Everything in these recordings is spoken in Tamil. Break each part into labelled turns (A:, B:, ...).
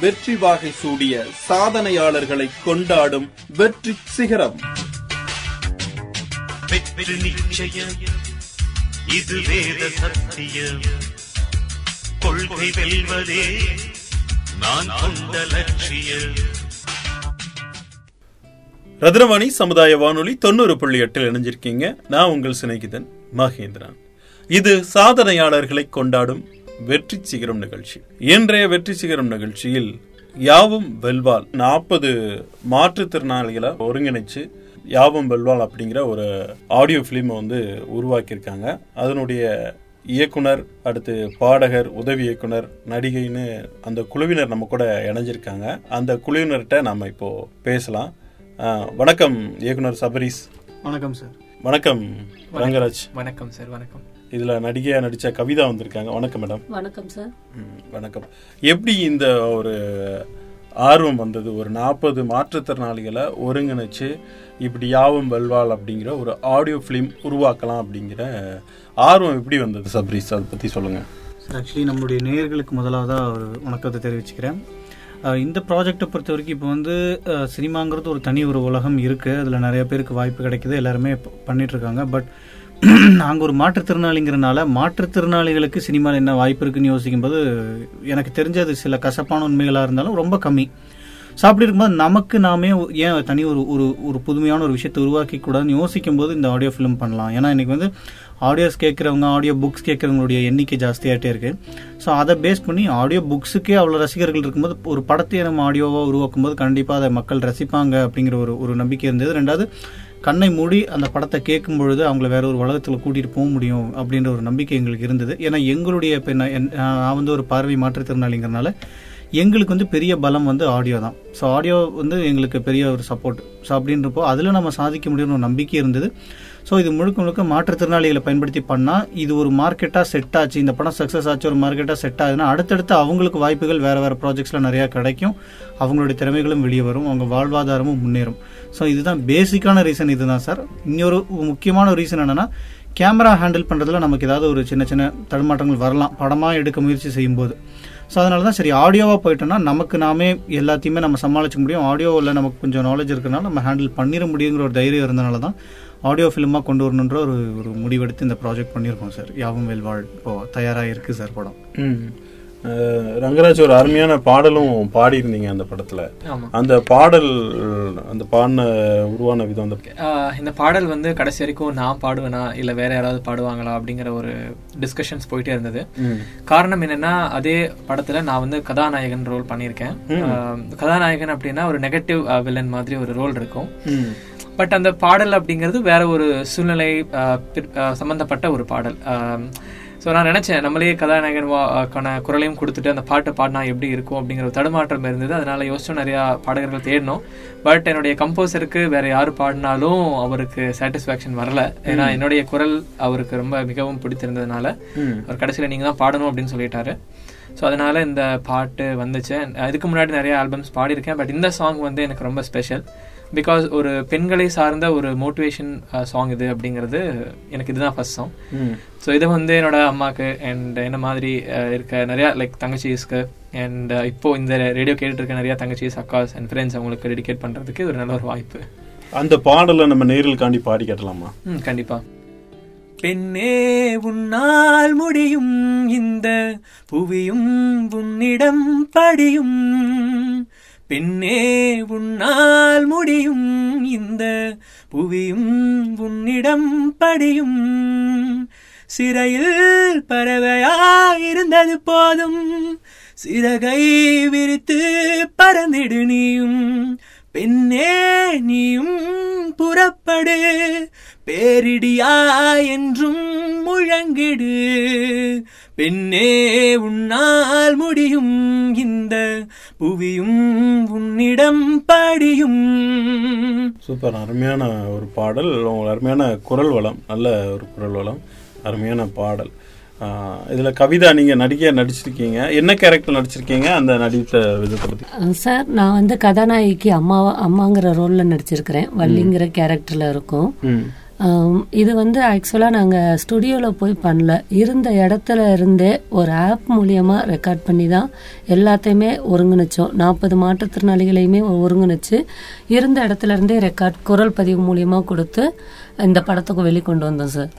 A: வெற்றி வாகை சூடிய சாதனையாளர்களை கொண்டாடும் வெற்றி சிகரம்.
B: வெற்றி நிச்சயம். இது வேத சத்தியம். கொள்கை வெல்வதே நான் கொண்ட லட்சியம்.
A: ரத்னவாணி சமுதாய வானொலி தொண்ணூறு புள்ளி எட்டில் இணைஞ்சிருக்கீங்க. நான் உங்கள் சிநேகிதன் மகேந்திரன். இது சாதனையாளர்களை கொண்டாடும் வெற்றி சிகரம் நிகழ்ச்சி. இன்றைய வெற்றி சிகரம் நிகழ்ச்சியில் யாவும் வெல்வால் நாற்பது மாற்றுத்திறனாளிகளை ஒருங்கிணைச்சு யாவும் வெல்வால் அப்படிங்கிற ஒரு ஆடியோ பிலிமை வந்து உருவாக்கியிருக்காங்க. அதனுடைய இயக்குனர் அடுத்து பாடகர் உதவி இயக்குனர் நடிகைன்னு அந்த குழுவினர் நம்ம கூட இணைஞ்சிருக்காங்க. அந்த குழுவினர்கிட்ட நம்ம இப்போ பேசலாம். வணக்கம் இயக்குனர் சபரீஸ்.
C: வணக்கம் சார்.
A: வணக்கம். ரங்கராஜ்.
C: வணக்கம் சார் வணக்கம்.
A: இதுல நடிகையா நடிச்ச கவிதா வந்திருக்காங்க. வணக்கம் மேடம்.
D: வணக்கம் சார்
A: வணக்கம். எப்படி இந்த ஒரு ஆர்வம் வந்தது? ஒரு நாற்பது மாற்றுத்திறனாளிகளை ஒருங்கிணைச்சு இப்படி யாவும் வெல்வாள் அப்படிங்கிற ஒரு ஆடியோ ஃபிலிம் உருவாக்கலாம் அப்படிங்கிற ஆர்வம் எப்படி வந்தது? சப்ரீஸ் அதை பத்தி சொல்லுங்க.
C: சார் ஆக்சுவலி நம்மளுடைய நேயர்களுக்கு முதலாவதாக ஒரு வணக்கத்தை தெரிவிச்சுக்கிறேன். இந்த ப்ராஜெக்டை பொறுத்த வரைக்கும் இப்போ வந்து சினிமாங்கிறது ஒரு தனி ஒரு உலகம் இருக்குது அதில் நிறைய பேருக்கு வாய்ப்பு கிடைக்குது. எல்லாருமே ப- பண்ணிட்டு இருக்காங்க. பட் நாங்கள் ஒரு மாற்றுத்திறனாளிங்கிறனால மாற்றுத்திறனாளிகளுக்கு சினிமாவில் என்ன வாய்ப்பு இருக்குன்னு யோசிக்கும்போது எனக்கு தெரிஞ்சது சில கசப்பான உண்மைகளாக இருந்தாலும் ரொம்ப கம்மி. ஸோ அப்படி இருக்கும்போது நமக்கு நாமே ஏன் தனி ஒரு ஒரு ஒரு புதுமையான ஒரு விஷயத்தை உருவாக்கி கூடாதுன்னு யோசிக்கும் போது இந்த ஆடியோ ஃபிலிம் பண்ணலாம். ஏன்னா இன்னைக்கு வந்து ஆடியோஸ் கேட்குறவங்க ஆடியோ புக்ஸ் கேட்குறவங்களுடைய எண்ணிக்கை ஜாஸ்தியாகிட்டே இருக்கு. ஸோ அதை பேஸ் பண்ணி ஆடியோ புக்ஸுக்கே அவ்வளோ ரசிகர்கள் இருக்கும்போது ஒரு படத்தையே நம்ம ஆடியோவாக உருவாக்கும் போது கண்டிப்பாக அதை மக்கள் ரசிப்பாங்க அப்படிங்கிற ஒரு ஒரு நம்பிக்கை இருந்தது. ரெண்டாவது கண்ணை மூடி அந்த படத்தை கேட்கும் பொழுது அவங்கள வேற ஒரு உலகத்தில் கூட்டிகிட்டு போக முடியும் அப்படின்ற ஒரு நம்பிக்கை எங்களுக்கு இருந்தது. ஏன்னா எங்களுடைய இப்போ நான் என்- நான் வந்து ஒரு பார்வை மாற்றுத்திறனாளிங்கிறனால எங்களுக்கு வந்து பெரிய பலம் வந்து ஆடியோ தான். ஸோ ஆடியோ வந்து எங்களுக்கு பெரிய ஒரு சப்போர்ட் ஸோ அப்படின்றப்போ அதில் நம்ம சாதிக்க முடியும்னு ஒரு நம்பிக்கை இருந்தது. ஸோ இது முழுக்க முழுக்க மாற்றுத்திறனாளிகளை பயன்படுத்தி பண்ணால் இது ஒரு மார்க்கெட்டாக செட் ஆச்சு. இந்த படம் சக்ஸஸ் ஆச்சு ஒரு மார்க்கெட்டாக செட் ஆகுதுன்னா அடுத்தடுத்து அவங்களுக்கு வாய்ப்புகள் வேறு வேறு ப்ராஜெக்ட்ஸில் நிறையா கிடைக்கும். அவங்களுடைய திறமைகளும் வெளியே வரும் அவங்க வாழ்வாதாரமும் முன்னேறும். ஸோ இதுதான் பேசிக்கான ரீசன் இதுதான் சார் இன்னொரு முக்கியமான ரீசன் என்னென்னா கேமரா ஹேண்டில் பண்ணுறதுல நமக்கு ஏதாவது ஒரு சின்ன சின்ன தடுமாற்றங்கள் வரலாம். படமாக எடுக்க முயற்சி செய்யும்போது. ஸோ அதனால தான் சரி ஆடியோவாக போயிட்டோம்னா நமக்கு நாமே எல்லாத்தையுமே நம்ம சமாளிக்க முடியும். ஆடியோவில் நமக்கு கொஞ்சம் நாலேஜ் இருக்கிறனால நம்ம ஹேண்டில் பண்ணிட முடியுங்கிற ஒரு தைரியம் இருந்தனால தான் ஆடியோ ஃபிலிமாக கொண்டு வரணுன்ற ஒரு ஒரு முடிவெடுத்து இந்த ப்ராஜெக்ட் பண்ணியிருக்கோம் சார் யாவும் வெல்வாழ் இப்போ தயாராக இருக்குது சார் படம்
A: ரங்கராஜ் ஒரு அருமையான பாடலும் பாடியிருந்தீங்க அந்த படத்துல.
E: ஆமா.
A: அந்த பாடல் அந்த பாடின உருவான விதம் அந்த
E: இந்த பாடல் வந்து கடைசி வரைக்கும் நான் பாடுவேனா இல்ல வேற யாராவது பாடுவாங்களா அப்படிங்கிற ஒரு டிஸ்கஷன்ஸ் போயிட்டே இருந்தது. காரணம் என்னன்னா அதே படத்துல நான் வந்து கதாநாயகன் ரோல் பண்ணியிருக்கேன். கதாநாயகன் அப்படின்னா ஒரு நெகட்டிவ் வில்லன் மாதிரி ஒரு ரோல் இருக்கும். பட் அந்த பாடல் அப்படிங்கிறது வேற ஒரு சூழ்நிலை சம்பந்தப்பட்ட ஒரு பாடல். ஸோ நான் நினைச்சேன் நம்மளே கதாநாயகன் வா- க்கான குரலையும் கொடுத்துட்டு அந்த பாட்டை பாடினா எப்படி இருக்கும் அப்படிங்கிற ஒரு தடுமாற்றம் இருந்தது. அதனால யோசிச்சோம் நிறைய பாடகர்கள் தேடினோம் பட் என்னுடைய கம்போசருக்கு வேற யாரு பாடினாலும் அவருக்கு சாட்டிஸ்ஃபேக்ஷன் வரல. ஏன்னா என்னுடைய குரல் அவருக்கு ரொம்ப மிகவும் பிடித்திருந்ததுனால அவர் கடைசியில நீங்க தான் பாடணும் அப்படின்னு சொல்லிட்டாரு. ஸோ அதனால இந்த பாட்டு வந்துச்சு. இதுக்கு முன்னாடி நிறைய ஆல்பம்ஸ் பாடியிருக்கேன். பட் இந்த சாங் வந்து எனக்கு ரொம்ப ஸ்பெஷல் பிகாஸ் ஒரு பெண்களை சார்ந்த ஒரு மோட்டிவேஷன் சாங் இது அப்படிங்கிறது எனக்கு இதுதான் ஃபர்ஸ்ட் சாங் ஸோ இதை வந்து என்னோட அம்மாக்கு அண்ட் என்ன மாதிரி அஹ், இருக்க நிறைய லைக் தங்கச்சிஸ்க்கு அண்ட் இப்போ இந்த ரேடியோ கேட்டுட்டு இருக்க நிறைய தங்கச்சிஸ் அக்காஸ் அண்ட் ஃப்ரெண்ட்ஸ் அவங்களுக்கு டெடிகேட் பண்றதுக்கு இது ஒரு நல்ல ஒரு வாய்ப்பு.
A: அந்த பாடலை நம்ம நேரில் காண்டி பாடி கேட்டலாமா?
E: ம் கண்டிப்பா. பெண்ணே உன்னால் முடியும் இந்த புவியும் உன்னிடம் படியும். பெண்ணே உன்னால் முடியும் இந்த புவியும் உன்னிடம் படியும். சிறையில் பறவையாயிருந்தது போதும். சிறகை விரித்து பறந்திடு நீயும். பெண்ணே நீயும் புறப்படு. பேரிடியா என்றும் முழங்கிடு. பெண்ணே உன்னால் முடியும் இந்த புவியும் உன்னிடம் படியும்.
A: சூப்பர். அருமையான ஒரு பாடல். உங்கள் அருமையான குரல் வளம். நல்ல ஒரு குரல் வளம். அருமையான பாடல். இதுல கவிதா நீங்க நடிகையா நடிச்சிருக்கீங்க. என்ன கேரக்டர் நடிச்சிருக்கீங்க? அந்த நடித்த விதத்தை
D: அஹ் சார் நான் வந்து கதாநாயகிக்கு அம்மாவா அம்மாங்கிற ரோல்ல நடிச்சிருக்கிறேன். வள்ளிங்கிற கேரக்டர்ல இருக்கும். இது வந்து ஆக்சுவலாக நாங்கள் ஸ்டுடியோவில் போய் பண்ணல. இருந்த இடத்துல இருந்தே ஒரு ஆப் மூலியமாக ரெக்கார்ட் பண்ணி தான் எல்லாத்தையுமே ஒருங்கிணைச்சோம். நாற்பது மாற்றுத்திறனாளிகளையுமே ஒருங்கிணைச்சு இருந்த இடத்துல இருந்தே ரெக்கார்ட் குரல் பதிவு மூலியமாக கொடுத்து இந்த படத்துக்கு வெளிக்கொண்டு வந்தோம் சார்.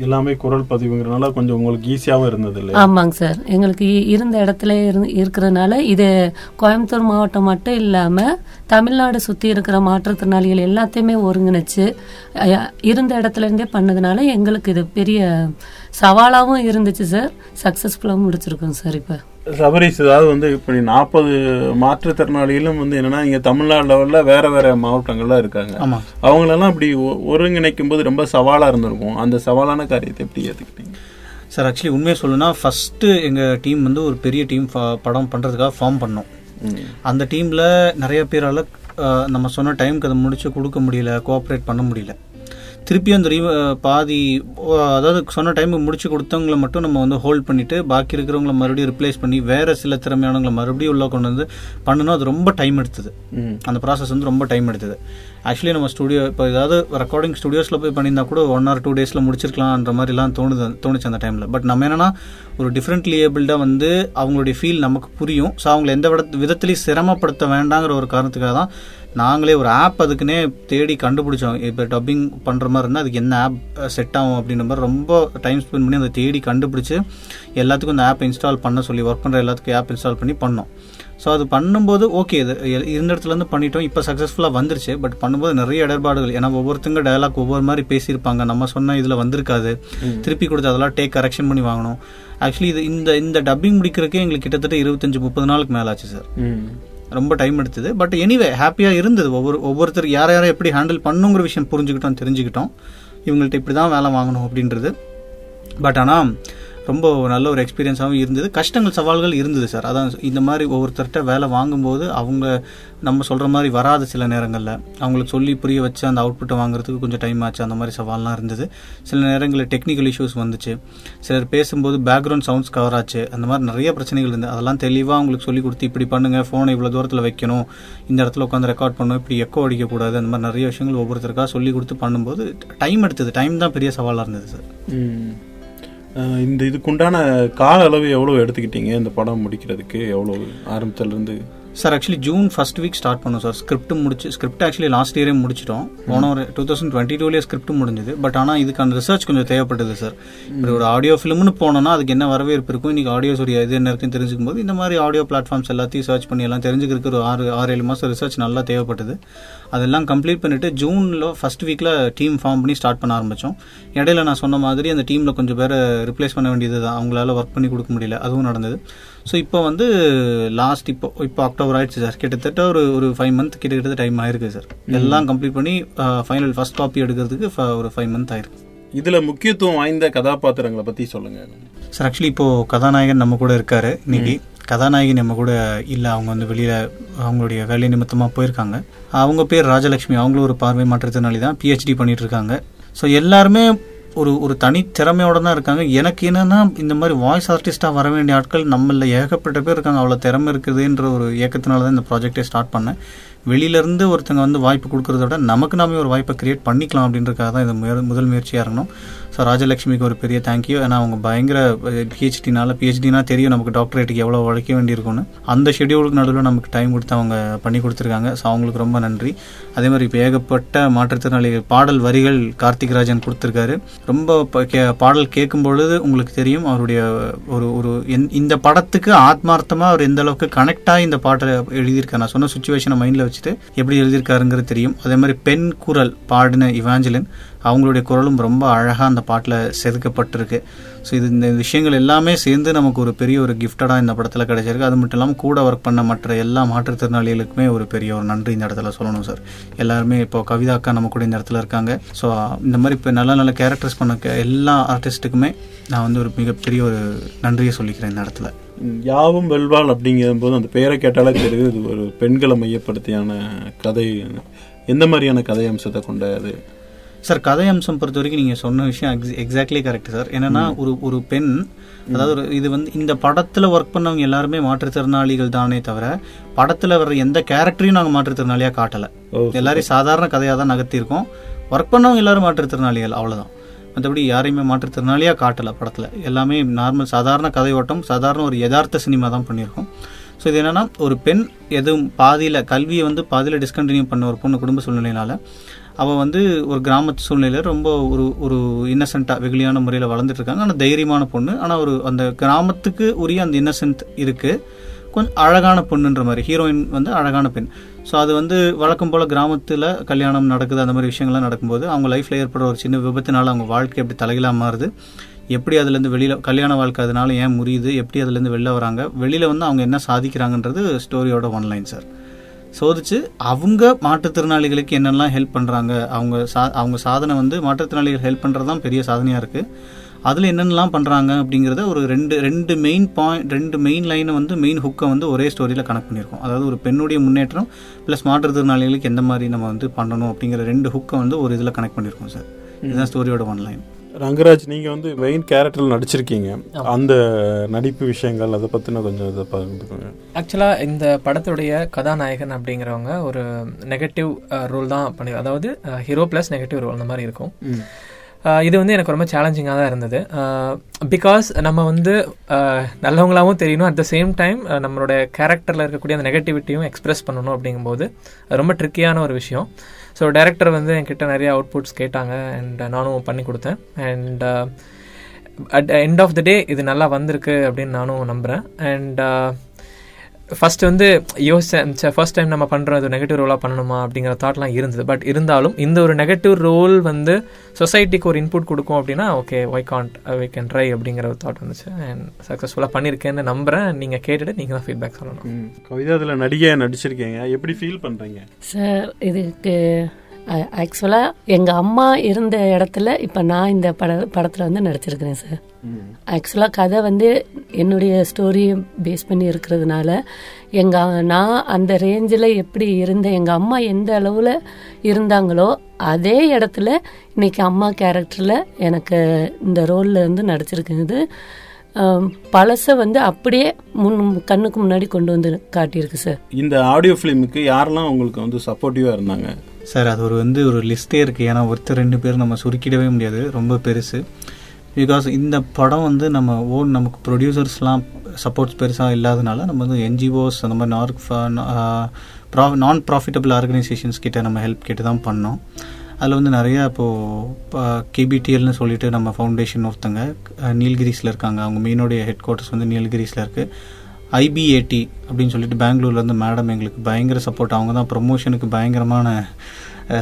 A: எல்லாமே குரல் பதிவுங்கிறனால கொஞ்சம் உங்களுக்கு ஈஸியாகவும் இருந்தது இல்லை
D: ஆமாங்க சார். எங்களுக்கு இருந்த இடத்துல இருந்து இருக்கிறதுனால இது கோயம்புத்தூர் மாவட்டம் மட்டும் இல்லாமல் தமிழ்நாடு சுற்றி இருக்கிற மாற்றுத்திறனாளிகள் எல்லாத்தையுமே ஒருங்கிணைச்சு இருந்த இடத்துல இருந்தே பண்ணதுனால எங்களுக்கு இது பெரிய சவாலாகவும் இருந்துச்சு சார். சக்ஸஸ்ஃபுல்லாகவும் முடிச்சிருக்கோம் சார் இப்போ.
A: சபரிஸ் அதாவது வந்து இப்படி நாற்பது மாற்றுத்திறனாளிகளும் வந்து என்னன்னா இங்க தமிழ்நாடு லெவல்ல வேற வேற மாவட்டங்கள்ல இருக்காங்க. அவங்களெல்லாம் இப்படி ஒ- ஒருங்கிணைக்கும் போது ரொம்ப சவாலா இருந்திருக்கும். அந்த சவாலான காரியத்தை எப்படி ஏத்துக்கிட்டீங்க?
C: சார் ஆக்சுவலி உண்மையை சொல்லணும்னா ஃபர்ஸ்ட் எங்க டீம் வந்து ஒரு பெரிய டீம் படம் பண்றதுக்காக ஃபார்ம் பண்ணோம். அந்த டீம்ல நிறைய பேரால நம்ம சொன்ன டைம்க்கு அதை முடிச்சு கொடுக்க முடியல கோஆப்ரேட் பண்ண முடியல. திருப்பி அந்த அஹ், பாதி அதாவது சொன்ன டைமுக்கு முடிச்சு கொடுத்தவங்கள மட்டும் நம்ம வந்து ஹோல்ட் பண்ணிட்டு பாக்கி இருக்கிறவங்கள மறுபடியும் ரிப்ளேஸ் பண்ணி வேற சில திறமையானவங்களை மறுபடியும் உள்ள கொண்டு வந்து பண்ணணும். அது ரொம்ப டைம் எடுத்தது. அந்த ப்ராசஸ் வந்து ரொம்ப டைம் எடுத்தது. ஆக்சுவலி நம்ம ஸ்டுடியோ இப்போ ஏதாவது ரெக்கார்டிங் ஸ்டுடியோஸில் போய் பண்ணியிருந்தா கூட ஒன் ஆர் டூ டேஸில் முடிச்சிருக்கலாம்ன்ற மாதிரிலாம் தோணுது தோணுச்சு அந்த டைமில் பட் நம்ம என்னன்னா ஒரு டிஃப்ரெண்ட்லி ஏபிள்டாக வந்து அவங்களுடைய ஃபீல் நமக்கு புரியும். ஸோ அவங்களை எந்த விட விதத்துலையும் சிரமப்படுத்த வேண்டாங்கிற ஒரு காரணத்துக்காக தான் நாங்களே ஒரு ஆப் அதுக்குன்னே தேடி கண்டுபிடிச்சோம். இப்போ டப்பிங் பண்ணுற மாதிரி இருந்தால் அதுக்கு என்ன ஆப் செட் ஆகும் அப்படின்ற மாதிரி ரொம்ப டைம் ஸ்பெண்ட் பண்ணி அதை தேடி கண்டுபிடிச்சு எல்லாத்துக்கும் அந்த ஆப் இன்ஸ்டால் பண்ண சொல்லி ஒர்க் பண்ணுற எல்லாத்துக்கும் ஆப் இன்ஸ்டால் பண்ணி பண்ணோம். ஸோ அது பண்ணும்போது ஓகே இது இருந்த இடத்துல இருந்து பண்ணிட்டோம். இப்போ சக்ஸஸ்ஃபுல்லாக வந்துருச்சு. பட் பண்ணும்போது நிறைய இடர்பாடுகள். ஏன்னா ஒவ்வொருத்தங்க டயலாக் ஒவ்வொரு மாதிரி பேசியிருப்பாங்க. நம்ம சொன்ன இதில் வந்திருக்காது. திருப்பி கொடுத்து அதெல்லாம் டேக் கரெக்ஷன் பண்ணி வாங்கணும். ஆக்சுவலி இது இந்த இந்த டப்பிங் முடிக்கிறதுக்கே எங்களுக்கு கிட்டத்தட்ட இருபத்தஞ்சு முப்பது நாளுக்கு மேலே ஆச்சு சார். ரொம்ப டைம் எடுத்தது. பட் எனிவே ஹாப்பியாக இருந்தது. ஒவ்வொரு ஒவ்வொருத்தர் யாரை யாரை எப்படி ஹேண்டில் பண்ணுங்கிற விஷயம் புரிஞ்சுக்கிட்டோம் தெரிஞ்சுக்கிட்டோம். இவங்கள்ட்ட இப்படி தான் வேலை வாங்கணும் அப்படின்றது. பட் ஆனால் ரொம்ப நல்ல ஒரு எக்ஸ்பீரியன்ஸாகவும் இருந்தது. கஷ்டங்கள் சவால்கள் இருந்தது சார் அதான் இந்த மாதிரி ஒவ்வொருத்தர்கிட்ட வேலை வாங்கும்போது அவங்க நம்ம சொல்கிற மாதிரி வராது சில நேரங்களில். அவங்களுக்கு சொல்லி புரிய வச்சு அந்த அவுட்புட்டை வாங்குறதுக்கு கொஞ்சம் டைம் ஆச்சு. அந்த மாதிரி சவால்லாம் இருந்தது. சில நேரங்களில் டெக்னிக்கல் இஷ்யூஸ் வந்துச்சு. சிலர் பேசும்போது பேக்ரவுண்ட் சவுண்ட்ஸ் கவர் ஆச்சு. அந்த மாதிரி நிறைய பிரச்சனைகள் இருந்தது. அதெல்லாம் தெளிவாக அவங்களுக்கு சொல்லி கொடுத்து இப்படி பண்ணுங்க. ஃபோனை இவ்வளோ தூரத்தில் வைக்கணும். இந்த இடத்துல உட்காந்து ரெக்கார்ட் பண்ணணும். இப்படி எக்கோ அடிக்கக்கூடாது. அந்த மாதிரி நிறைய விஷயங்கள் ஒவ்வொருத்தருக்காக சொல்லி கொடுத்து பண்ணும்போது டைம் எடுத்தது. டைம் தான் பெரிய சவாலாக இருந்தது சார்
A: இந்த இதுக்குண்டான கால அளவு எவ்வளோ எடுத்துக்கிட்டீங்க? இந்த படம் முடிக்கிறதுக்கு எவ்வளோ ஆரம்பத்துலேருந்து
C: sir actually June first week start பண்ணோம் சார் ஸ்கிரிப்ட் முடிச்சு ஸ்கிரிப்ட் ஆக்சுவலி லாஸ்ட் இயரே முடிச்சிட்டோம். போன ஒரு டூ தௌசண்ட் டுவெண்ட்டி டூலேயே ஸ்கிரிப்ட் முடிஞ்சது. பட் ஆனால் இதுக்கான ரிசர்ச் கொஞ்சம் தேவைப்பட்டது சார் இப்படி ஒரு ஆடியோ ஃபிலிம்னு போனோம்னா அதுக்கு என்ன வரவேற்பு இருக்கும்? இன்னைக்கு ஆடியோஸ் ஒரு இது என்ன இருக்குன்னு தெரிஞ்சுக்கும் போது இந்த மாதிரி ஆடியோ பிளாட்ஃபார்ம்ஸ் எல்லாத்தையும் சர்ச் பண்ணி எல்லாம் தெரிஞ்சுக்கிறதுக்கு ஒரு ஆறு ஆறு ஏழு மாதம் ரிசர்ச் நல்லா தேவைப்பட்டது. அதெல்லாம் கம்ப்ளீட் பண்ணிட்டு ஜூனில் ஃபர்ஸ்ட் வீக்கில் டீம் ஃபார்ம் பண்ணி ஸ்டார்ட் பண்ண ஆரம்பித்தோம் இடையில நான் சொன்ன மாதிரி அந்த டீமில் கொஞ்சம் பேரை ரிப்ளேஸ் பண்ண வேண்டியது தான் அவங்களால ஒர்க் பண்ணி கொடுக்க முடியல. அதுவும் நடந்தது. ஸோ இப்போ வந்து லாஸ்ட் இப்போ இப்போ அக்டோபர் ஆயிடுச்சு சார் கிட்டத்தட்ட ஒரு ஒரு ஃபைவ் மந்த் கிட்டத்தட்ட டைம் ஆயிருக்கு சார் எல்லாம் கம்ப்ளீட் பண்ணி ஃபைனல் ஃபர்ஸ்ட் காப்பி எடுக்கிறதுக்கு ஒரு ஃபைவ் மந்த் ஆயிருக்கு.
A: இதுல முக்கியத்துவம் வாய்ந்த கதாபாத்திரங்களை பத்தி சொல்லுங்க.
C: சார் ஆக்சுவலி இப்போ கதாநாயகன் நம்ம கூட இருக்காரு இன்னைக்கு. கதாநாயகி நம்ம கூட இல்லை அவங்க வந்து வெளியில் அவங்களுடைய வேலை நிமித்தமாக போயிருக்காங்க. அவங்க பேர் ராஜலட்சுமி. அவங்களும் ஒரு பார்வை மாற்றுத்திறனாளி தான் பிஹெச்டி பண்ணிகிட்டு இருக்காங்க ஸோ எல்லாருமே ஒரு ஒரு தனி திறமையோட தான் இருக்காங்க. எனக்கு என்னென்னா இந்த மாதிரி வாய்ஸ் ஆர்டிஸ்ட்டாக வர வேண்டிய ஆட்கள் நம்மளில் ஏகப்பட்ட பேர் இருக்காங்க. அவ்வளோ திறமை இருக்குதுன்ற ஒரு இயக்கத்தினால தான் இந்த ப்ராஜெக்டே ஸ்டார்ட் பண்ணேன். வெளியிலேருந்து ஒருத்தங்க வந்து வாய்ப்பு கொடுக்குறத விட நமக்கு நாமே ஒரு வாய்ப்பை கிரியேட் பண்ணிக்கலாம் அப்படின்றக்காக தான் இது முய- முதல் முயற்சியாக இருக்கணும் ஸோ ராஜலட்சுமிக்கு ஒரு பெரிய தேங்க்யூ ஏன்னா அவங்க பயங்கர பிஹெச்டினால பிஹெச்டினா தெரியும் நமக்கு டாக்டரேட்டுக்கு எவ்வளோ உழைக்க வேண்டியிருக்கும்னு. அந்த ஷெடியூலுக்கு நடுவில் நமக்கு டைம் கொடுத்து அவங்க பண்ணி கொடுத்துருக்காங்க. ஸோ அவங்களுக்கு ரொம்ப நன்றி. அதே மாதிரி இப்போ ஏகப்பட்ட மாற்றுத்திறனாளிகள் பாடல் வரிகள் கார்த்திக் ராஜன் கொடுத்துருக்காரு. ரொம்ப கே- பாடல் கேட்கும் பொழுது உங்களுக்கு தெரியும் அவருடைய ஒரு ஒரு எந்- இந்த படத்துக்கு ஆத்மார்த்தமாக அவர் எந்த அளவுக்கு கனெக்டாக இந்த பாட்டை எழுதியிருக்காரு. நான் சொன்ன சுச்சுவேஷனை மைண்டில் வச்சுட்டு எப்படி எழுதியிருக்காருங்கிறது தெரியும். அதே மாதிரி பெண் குரல் பாடின இவாஞ்சலின் அவங்களுடைய குரலும் ரொம்ப அழகாக அந்த பாட்டில் செதுக்கப்பட்டிருக்கு. ஸோ இது இந்த விஷயங்கள் எல்லாமே சேர்ந்து நமக்கு ஒரு பெரிய ஒரு கிஃப்டடாக இந்த படத்தில் கிடைச்சிருக்கு. அது மட்டும் இல்லாமல் கூட ஒர்க் பண்ண மற்ற எல்லா மாற்றுத்திறனாளிகளுக்குமே ஒரு பெரிய ஒரு நன்றி இந்த இடத்துல சொல்லணும் சார் எல்லாருமே இப்போ கவிதா அக்கா நம்ம கூட இந்த இடத்துல இருக்காங்க. ஸோ இந்த மாதிரி இப்போ நல்ல நல்ல கேரக்டர்ஸ் பண்ண எல்லா ஆர்டிஸ்ட்டுக்குமே நான் வந்து ஒரு மிகப்பெரிய ஒரு நன்றியை சொல்லிக்கிறேன் இந்த இடத்துல.
A: யாவும் வெல்வாள் அப்படிங்கும்போது அந்த பெயரை கேட்டாலே தெரியுது. இது ஒரு பெண்களை மையப்படுத்தியான கதை. எந்த மாதிரியான கதை அம்சத்தை கொண்ட அது
C: சார் கதை அம்சம் பொறுத்த வரைக்கும் நீங்கள் சொன்ன விஷயம் எக்ஸாக்ட்லி கரெக்ட் சார். என்னன்னா ஒரு ஒரு பெண் அதாவது ஒரு இது வந்து இந்த படத்தில் ஒர்க் பண்ணவங்க எல்லாருமே மாற்றுத்திறனாளிகள் தானே தவிர படத்தில் வர்ற எந்த கேரக்டரையும் நாங்கள் மாற்றுத்திறனாளியாக காட்டலை. எல்லாரையும் சாதாரண கதையாக தான் நகர்த்தியிருக்கோம். ஒர்க் பண்ணவங்க எல்லாரும் மாற்றுத்திறனாளிகள் அவ்வளோதான் மற்றபடி யாரையுமே மாற்றுத்திறனாளியாக காட்டலை படத்தில். எல்லாமே நார்மல் சாதாரண கதை ஓட்டம் சாதாரண ஒரு யதார்த்த சினிமா தான் பண்ணியிருக்கோம். ஸோ இது என்னென்னா ஒரு பெண் எதுவும் பாதியில் கல்வியை வந்து பாதியில் டிஸ்கண்டினியூ பண்ண ஒரு பொண்ணு குடும்ப சூழ்நிலையினால் அவள் வந்து ஒரு கிராமத்து சூழ்நிலையில் ரொம்ப ஒரு ஒரு இன்னசென்ட்டாக வெகுளியான முறையில் வளர்ந்துட்டு இருக்காங்க ஆனால் தைரியமான பொண்ணு. ஆனால் ஒரு அந்த கிராமத்துக்கு உரிய அந்த இன்னசென்ட் இருக்குது கொஞ்சம் அழகான பொண்ணுன்ற மாதிரி ஹீரோயின் வந்து அழகான பெண். ஸோ அது வந்து வழக்கம் போல் கிராமத்தில் கல்யாணம் நடக்குது அந்த மாதிரி விஷயங்கள்லாம் நடக்கும்போது அவங்க லைஃப்பில் ஏற்படுற ஒரு சின்ன விபத்தினால அவங்க வாழ்க்கை எப்படி தலைகளாக மாறுது. எப்படி அதுலேருந்து வெளியில் கல்யாண வாழ்க்கை அதனால ஏன் முறியுது எப்படி அதுலேருந்து வெளில வராங்க வெளியில் வந்து அவங்க என்ன சாதிக்கிறாங்கன்றது ஸ்டோரியோட ஒன்லைன் சார் சோதிச்சு அவங்க மாற்றுத்திறனாளிகளுக்கு என்னெல்லாம் ஹெல்ப் பண்ணுறாங்க அவங்க சா அவங்க சாதனை வந்து மாற்றுத்திறனாளிகள் ஹெல்ப் பண்ணுறது தான் பெரிய சாதனையாக இருக்குது அதில் என்னென்னலாம் பண்ணுறாங்க அப்படிங்கிறத ஒரு ரெண்டு ரெண்டு மெயின் பாயிண்ட் ரெண்டு மெயின் லைனை வந்து மெயின் ஹுக்கை வந்து ஒரே ஸ்டோரியில் கனெக்ட் பண்ணியிருக்கோம் அதாவது ஒரு பெண்ணுடைய முன்னேற்றம் ப்ளஸ் மாற்றுத்திறனாளிகளுக்கு எந்த மாதிரி நம்ம வந்து பண்ணணும் அப்படிங்கிற ரெண்டு ஹுக்கை வந்து ஒரு இதில் கனெக்ட் பண்ணியிருக்கோம் சார். இதுதான் ஸ்டோரியோட ஒன் லைன்
A: ரங்கராஜ் நீங்க வந்து மெயின் கேரக்டர்ல நடிச்சிருக்கீங்க. அந்த நடிப்பு விஷயங்கள் அதை பத்தின கொஞ்சம் இதை பகிர்ந்துக்கோங்க.
E: ஆக்சுவலாக இந்த படத்துடைய கதாநாயகன் அப்படிங்கிறவங்க ஒரு நெகட்டிவ் ரோல் தான் பண்ணி அதாவது ஹீரோ ப்ளஸ் நெகட்டிவ் ரோல் அந்த மாதிரி இருக்கும். இது வந்து எனக்கு ரொம்ப சேலஞ்சிங்காக தான் இருந்தது. பிகாஸ் நம்ம வந்து நல்லவங்களாகவும் தெரியணும். அட் த சேம் டைம் நம்மளோட கேரக்டரில் இருக்கக்கூடிய அந்த நெகட்டிவிட்டியும் எக்ஸ்பிரஸ் பண்ணணும் அப்படிங்கும்போது ரொம்ப ட்ரிக்கியான ஒரு விஷயம். ஸோ டேரக்டர் வந்து என்கிட்ட நிறைய அவுட்புட்ஸ் கேட்டாங்க அண்ட் நானும் பண்ணி கொடுத்தேன். And at end of the day இது நல்லா வந்திருக்கு அப்படின்னு நானும் நம்புகிறேன் அண்ட் ஃபர்ஸ்ட் வந்து யோசிச்சேன் ஃபர்ஸ்ட் டைம் நம்ம பண்ணுறது நெகட்டிவ் ரோலாக பண்ணணுமா அப்படிங்கிற தாட்லாம் இருந்தது. பட் இருந்தாலும் இந்த ஒரு நெகட்டிவ் ரோல் வந்து சொசைட்டிக்கு ஒரு இன்புட் கொடுக்கும் அப்படின்னா okay why can't we can try அப்படிங்கிற ஒரு தாட் வந்துச்சு. அண்ட் சக்ஸஸ்ஃபுல்லாக பண்ணியிருக்கேன்னு நம்புகிறேன் நீங்கள் கேட்டுட்டு நீங்கள் தான் ஃபீட்பேக் சொல்லணும்.
A: கவிதா அதுல நடிகை நடிச்சிருக்கீங்க. எப்படி ஃபீல் பண்றீங்க?
D: சார் இதுக்கு ஆக்சுவலாக எங்கள் அம்மா இருந்த இடத்துல இப்போ நான் இந்த பட படத்தில் வந்து நடிச்சிருக்கிறேன் சார் ஆக்சுவலாக கதை வந்து என்னுடைய ஸ்டோரியை பேஸ் பண்ணி இருக்கிறதுனால எங்கள் நான் அந்த ரேஞ்சில் எப்படி இருந்தேன் எங்கள் அம்மா எந்த அளவில் இருந்தாங்களோ அதே இடத்துல இன்னைக்கு அம்மா கேரக்டரில் எனக்கு இந்த ரோலில் வந்து நடிச்சிருக்கிறது. பழசை வந்து அப்படியே முன் கண்ணுக்கு முன்னாடி கொண்டு வந்து காட்டியிருக்கு சார்
A: இந்த ஆடியோ ஃபிலிமுக்கு யாரெல்லாம் உங்களுக்கு வந்து சப்போர்ட்டிவாக இருந்தாங்க?
C: சார் அது ஒரு வந்து ஒரு லிஸ்ட்டே இருக்குது ஏன்னா ஒருத்தர் ரெண்டு பேர் நம்ம சுருக்கிடவே முடியாது. ரொம்ப பெருசு. பிகாஸ் இந்த படம் வந்து நம்ம ஓன் நமக்கு ப்ரொடியூசர்ஸ்லாம் சப்போர்ட்ஸ் பெருசாக இல்லாதனால நம்ம வந்து என்ஜிஓஸ் அந்த மாதிரி நார்க் நான் ப்ராஃபிட்டபிள் ஆர்கனைசேஷன்ஸ் கிட்ட நம்ம ஹெல்ப் கேட்டு தான் பண்ணோம். அதில் வந்து நிறையா இப்போது கேபிடிஎல்னு சொல்லிட்டு நம்ம ஃபவுண்டேஷன் ஒருத்தங்க நீல்கிரிஸில் நீலகிரிஸில் இருக்காங்க. அவங்க மெயினோடைய ஹெட் குவார்ட்டர்ஸ் வந்து நீலகிரிஸில் இருக்குது ஐபிஏடி அப்படின்னு சொல்லிட்டு பெங்களூர்லேருந்து மேடம் எங்களுக்கு பயங்கர சப்போர்ட் அவங்க தான் ப்ரொமோஷனுக்கு பயங்கரமான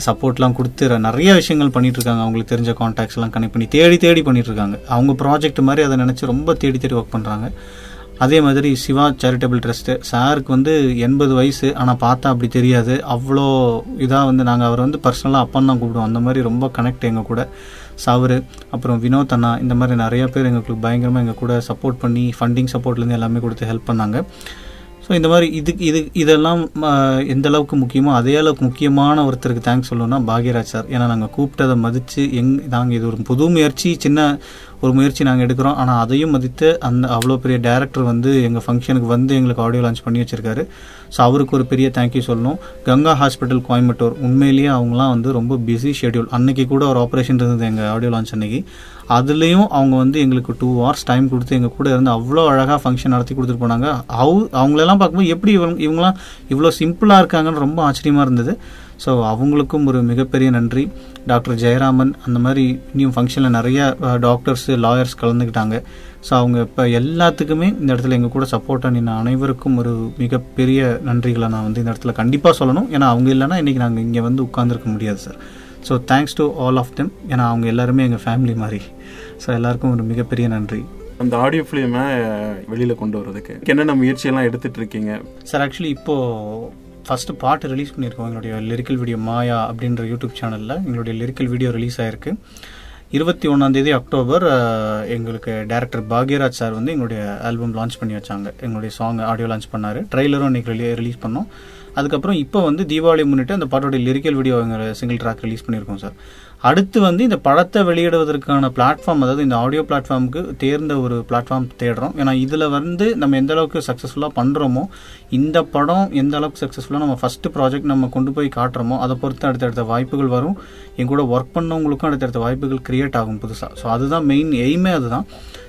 C: சப்போர்ட்லாம் கொடுத்து நிறைய விஷயங்கள் பண்ணிட்டு இருக்காங்க அவங்களுக்கு தெரிஞ்ச காண்டாக்ட்ஸ் கனெக்ட் பண்ணி தேடி தேடி பண்ணிட்டு இருக்காங்க அவங்க ப்ராஜெக்ட் மாதிரி அதை நினச்சி ரொம்ப தேடி தேடி ஒர்க் பண்ணுறாங்க அதே மாதிரி சிவா சேரிட்டபிள் ட்ரஸ்ட்டு சாருக்கு வந்து எண்பது வயசு. ஆனால் பார்த்தா அப்படி தெரியாது. அவ்வளோ இதாக வந்து நாங்கள் அவர் வந்து பர்சனலாக அப்பன்னு தான் கூப்பிடுவோம். அந்த மாதிரி ரொம்ப கனெக்ட் எங்கள் கூட. சவுரு அப்புறம் வினோத் அண்ணா இந்த மாதிரி நிறைய பேர் எங்களுக்கு பயங்கரமாக எங்கள் கூட சப்போர்ட் பண்ணி ஃபண்டிங் சப்போர்ட்லேருந்து எல்லாமே கொடுத்து ஹெல்ப் பண்ணாங்க. ஸோ இந்த மாதிரி இது இது இதெல்லாம் எந்த அளவுக்கு முக்கியமோ அதே அளவுக்கு முக்கியமான ஒருத்தருக்கு தேங்க்ஸ் சொல்லணும்னா பாக்யராஜ் சார். ஏன்னா நாங்கள் கூப்பிட்டதை மதித்து எங் நாங்கள் இது ஒரு புது முயற்சி சின்ன ஒரு முயற்சி நாங்கள் எடுக்கிறோம். ஆனால் அதையும் மதித்து அந்த அவ்வளோ பெரிய டேரக்டர் வந்து எங்கள் ஃபங்க்ஷனுக்கு வந்து எங்களுக்கு ஆடியோ லான்ச் பண்ணி வச்சிருக்காரு. ஸோ அவருக்கு ஒரு பெரிய தேங்க்யூ சொல்லணும். கங்கா ஹாஸ்பிட்டல் கோயம்புத்தூர் உண்மையிலேயே அவங்களாம் வந்து ரொம்ப பிஸி ஷெட்யூல் அன்னைக்கு கூட ஒரு ஆப்ரேஷன் இருந்தது எங்கள் ஆடியோ லான்ச் அன்னைக்கு. அதுலேயும் அவங்க வந்து எங்களுக்கு டூ ஹவர்ஸ் டைம் கொடுத்து எங்கள் கூட இருந்து அவ்வளோ அழகாக ஃபங்க்ஷன் நடத்தி கொடுத்துட்டு போனாங்க. அவ் அவங்களெல்லாம் பார்க்கும்போது எப்படி இவங்க இவங்களாம் இவ்வளோ சிம்பிளாக இருக்காங்கன்னு ரொம்ப ஆச்சரியமாக இருந்தது. ஸோ அவங்களுக்கும் ஒரு மிகப்பெரிய நன்றி. டாக்டர் ஜெயராமன் அந்த மாதிரி இனியும் ஃபங்க்ஷனில் நிறைய டாக்டர்ஸ் லாயர்ஸ் கலந்துக்கிட்டாங்க. ஸோ அவங்க இப்போ எல்லாத்துக்குமே இந்த இடத்துல எங்கள் கூட சப்போர்ட்டாக நின்ன அனைவருக்கும் ஒரு மிகப்பெரிய நன்றிகளை நான் வந்து இந்த இடத்துல கண்டிப்பாக சொல்லணும். ஏன்னா அவங்க இல்லைன்னா இன்றைக்கி நாங்கள் இங்கே வந்து உட்காந்துருக்க முடியாது sir so thanks to all of them ஏன்னா அவங்க எல்லாருமே எங்கள் ஃபேமிலி மாதிரி. ஸோ எல்லாருக்கும் ஒரு மிகப்பெரிய நன்றி.
A: அந்த ஆடியோ ஃபிலிமை வெளியில கொண்டு வர்றதுக்கு என்னென்ன முயற்சியெல்லாம் எடுத்துட்டு இருக்கீங்க?
C: சார் ஆக்சுவலி இப்போது ஃபஸ்ட்டு பாட்டு ரிலீஸ் பண்ணியிருக்கோம். எங்களுடைய லிரிக்கல் வீடியோ மாயா அப்படின்ற யூடியூப் சேனலில் எங்களுடைய லிரிக்கல் வீடியோ ரிலீஸ் ஆயிருக்கு. இருபத்தி ஒன்றாந்தேதி அக்டோபர் எங்களுக்கு டேரக்டர் பாக்யராஜ் சார் வந்து எங்களுடைய ஆல்பம் லான்ச் பண்ணி வச்சாங்க. எங்களுடைய சாங் ஆடியோ லான்ச் பண்ணார். ட்ரெய்லரும் இன்னைக்கு ரிலீஸ் பண்ணோம். அதுக்கப்புறம் இப்போ வந்து தீபாவளி முன்னிட்டு அந்த பாட்டோடைய லிரிக்கல் வீடியோ எங்கள் சிங்கிள் ட்ராக் ரிலீஸ் பண்ணியிருக்கோம் சார். அடுத்து வந்து இந்த படத்தை வெளியிடுவதற்கான பிளாட்ஃபார்ம் அதாவது இந்த ஆடியோ பிளாட்ஃபார்முக்கு தேர்ந்த ஒரு பிளாட்ஃபார்ம் தேடுறோம். ஏன்னா இதில் வந்து நம்ம எந்த அளவுக்கு சக்ஸஸ்ஃபுல்லாக பண்ணுறோமோ இந்த படம் எந்த அளவுக்கு சக்ஸஸ்ஃபுல்லாக நம்ம ஃபஸ்ட்டு ப்ராஜெக்ட் நம்ம கொண்டு போய் காட்டுறோமோ அதை பொறுத்து அடுத்தடுத்த வாய்ப்புகள் வரும். என் கூட ஒர்க் பண்ணவங்களுக்கும் அடுத்தடுத்த வாய்ப்புகள் கிரியேட் ஆகும் புதுசாக ஸோ அதுதான் மெயின் எய்மே அதுதான்.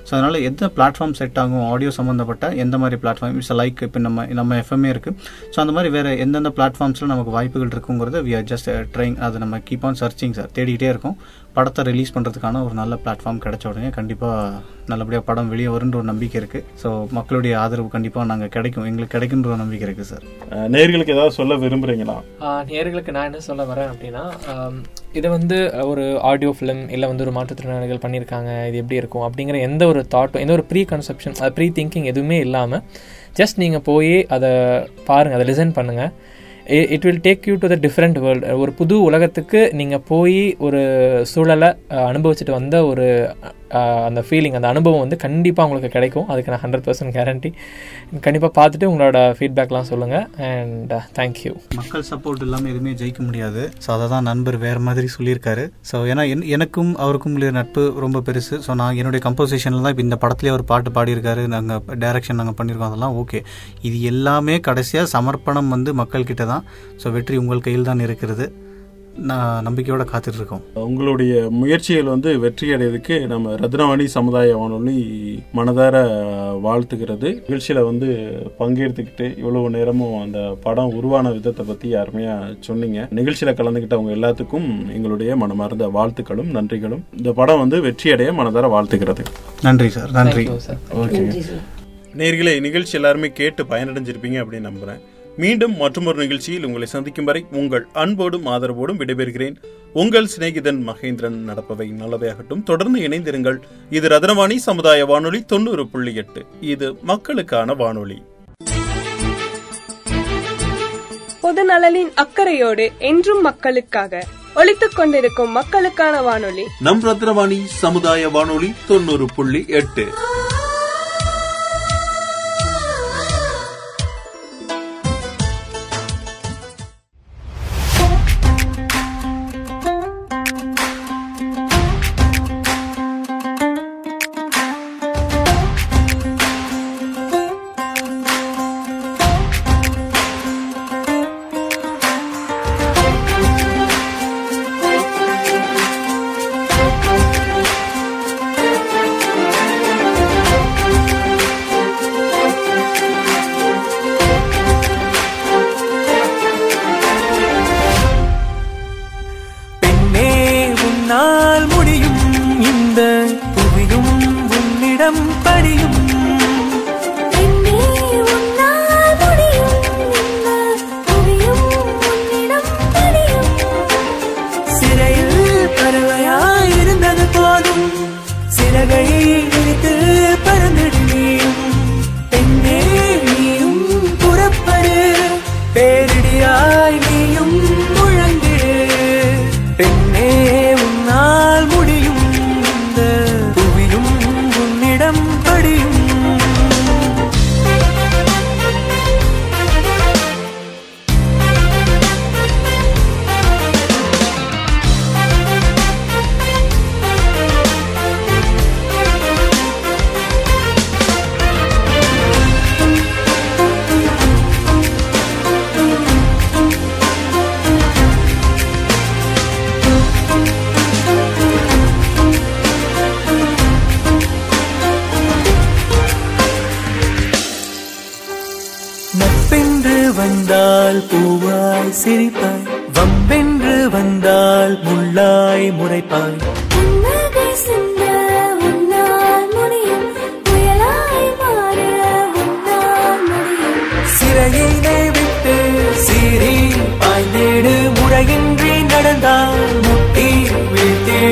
C: ஸோ அதனால் எந்த பிளாட்ஃபார்ம் செட் ஆகும்? ஆடியோ சம்மந்தப்பட்ட எந்த மாதிரி பிளாட்ஃபார்ம் இட்ஸ் லைக் இப்போ நம்ம நம்ம எஃப்எம்ஏ இருக்குது ஸோ அந்த மாதிரி வேறு எந்தெந்த பிளாட்ஃபார்ம்ஸில் நமக்கு வாய்ப்புகள் இருக்குங்கிறத வி ஆர் ஜஸ்ட் ட்ரைங் அதை நம்ம கீப் ஆன் சர்ச்சிங் சார் தேடிக்கிட்டே இருக்கோம். படத்தை ரிலீஸ் பண்ணுறதுக்கான ஒரு நல்ல பிளாட்ஃபார்ம் கிடைச்ச உடனே கண்டிப்பாக நல்லபடியாக படம் வெளியே வருன்ற ஒரு நம்பிக்கை இருக்குது ஸோ மக்களுடைய ஆதரவு கண்டிப்பாக நாங்கள் கிடைக்கும். எங்களுக்கு கிடைக்குன்ற ஒரு நம்பிக்கை இருக்குது சார்
A: அஹ், நேயர்களுக்கு ஏதாவது சொல்ல விரும்புறீங்களா?
E: ஆஹ் நேயர்களுக்கு நான் என்ன சொல்ல வரேன் அப்படின்னா இதை வந்து ஒரு ஆடியோ ஃபிலிம் இல்லை வந்து ஒரு மாற்றுத்திறனாளிகள் பண்ணியிருக்காங்க இது எப்படி இருக்கும் அப்படிங்கிற எந்த ஒரு தாட்டும் எந்த ஒரு ப்ரீ கன்செப்ஷன் ப்ரீ திங்கிங் எதுவுமே இல்லாமல் ஜஸ்ட் நீங்கள் போய் அதை பாருங்கள் அதை லிசன் பண்ணுங்கள் it will take you to the different world ஒரு புது உலகத்துக்கு நீங்கள் போய் ஒரு சூழலை அனுபவிச்சுட்டு வந்த ஒரு அந்த ஃபீலிங் அந்த அனுபவம் வந்து கண்டிப்பாக உங்களுக்கு கிடைக்கும். அதுக்கு நான் ஹண்ட்ரட் பர்சன்ட் கேரண்டி கண்டிப்பாக பார்த்துட்டு உங்களோட ஃபீட்பேக்லாம் சொல்லுங்கள் அண்ட் தேங்க்யூ
C: மக்கள் சப்போர்ட் இல்லாமல் எதுவுமே ஜெயிக்க முடியாது. ஸோ அதை தான் நண்பர் வேறு மாதிரி சொல்லியிருக்காரு. ஸோ ஏன்னா என் எனக்கும் அவருக்கும் உள்ள நட்பு ரொம்ப பெருசு. ஸோ நான் என்னுடைய கம்போசிஷனில் தான் இப்போ இந்த படத்துலேயே ஒரு பாட்டு பாடியிருக்காரு. நாங்கள் டைரக்ஷன் நாங்கள் பண்ணியிருக்கோம். அதெல்லாம் ஓகே இது எல்லாமே கடைசியாக சமர்ப்பணம் வந்து மக்கள்கிட்ட தான். ஸோ வெற்றி உங்கள் கையில் தான் இருக்கிறது. நான் நம்பிக்கையோட காத்துட்டு இருக்கோம்
A: உங்களுடைய முயற்சிகள் வந்து வெற்றி அடையறதுக்கு நம்ம ரத்னவாணி சமுதாய வானொலி மனதார வாழ்த்துகிறது. நிகழ்ச்சியில வந்து பங்கேற்றுக்கிட்டு இவ்வளவு நேரமும் அந்த படம் உருவான விதத்தை பத்தி அருமையா சொன்னீங்க. நிகழ்ச்சியில கலந்துக்கிட்டவங்க எல்லாத்துக்கும் எங்களுடைய மனமார்ந்த வாழ்த்துக்களும் நன்றிகளும். இந்த படம் வந்து வெற்றி அடைய மனதார வாழ்த்துகிறது.
C: நன்றி சார் நன்றி.
E: Sir
A: okay. நேர்களே நிகழ்ச்சி எல்லாருமே கேட்டு பயனடைஞ்சிருப்பீங்க அப்படின்னு நம்புறேன். மீண்டும் மற்றொரு நிகழ்ச்சியில் உங்களை சந்திக்கும் வரை உங்கள் அன்போடும் ஆதரவோடும் விடைபெறுகிறேன். உங்கள் சிநேகிதன் மகேந்திரன் நடப்பவை நல்லவையாகட்டும். தொடர்ந்து இணைந்திருங்கள். இது ரத்னவாணி சமுதாய வானொலி தொண்ணூறு புள்ளி எட்டு. இது மக்களுக்கான வானொலி.
F: பொது நலனின் அக்கறையோடு என்றும் மக்களுக்காக ஒலித்துக் கொண்டிருக்கும் மக்களுக்கான வானொலி.
B: நம் ரத்னவாணி சமுதாய வானொலி தொண்ணூறு புள்ளி எட்டு.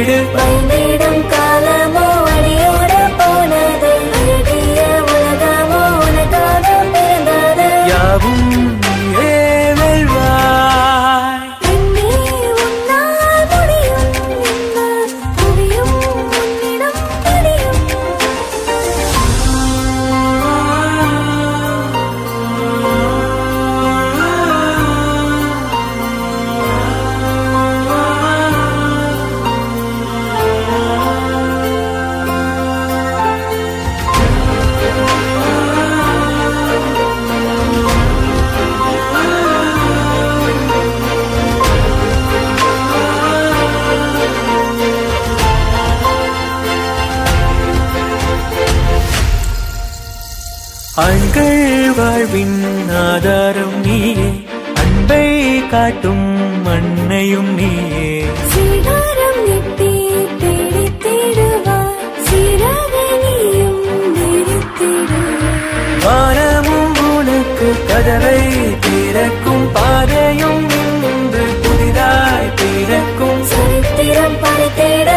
G: 别
H: 等 வாழ்வின் ஆதாரம் நீயே. அன்பை காட்டும் மண்ணையும் நீயே. வானமும் உனக்கு கதவை திறக்கும். பாதையும் புதிதாய் பிறக்கும்.
G: சரித்திரம் படைத்தேட